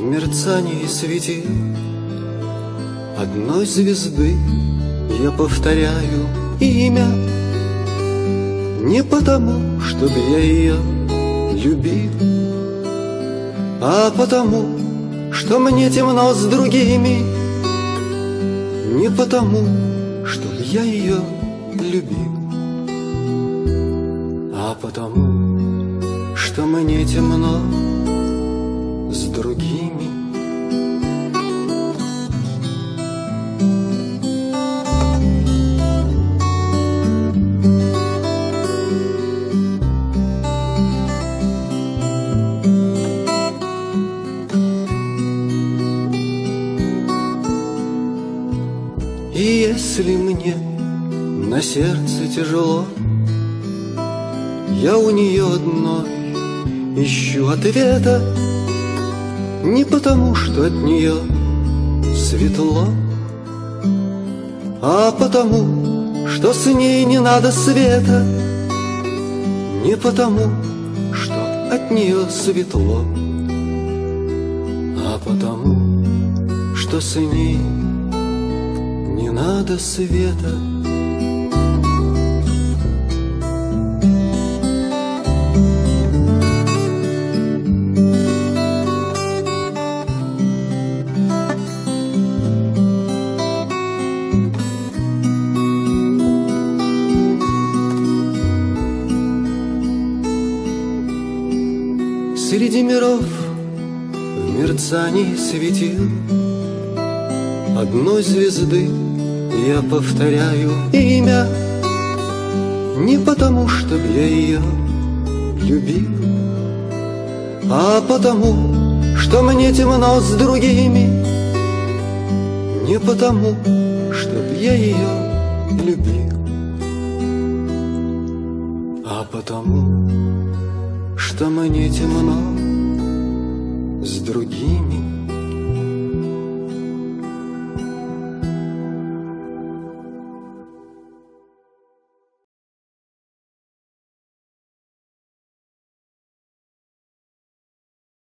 мерцании светил Одной звезды. Я повторяю имя Не потому, чтобы я ее любил А потому, что мне темно с другими. Не потому, чтобы я ее любил А потому, что мне темно с другими. И если мне на сердце тяжело, Я у нее одной ищу ответа, Не потому, что от нее светло, А потому, что с ней не надо света, Не потому, что от нее светло, А потому, что с ней не надо света. Среди миров в мерцании светил. Одной звезды я повторяю имя. Не потому, чтоб я ее любил А потому, что мне темно с другими. Не потому, чтоб я ее любил А потому, что мне темно с другими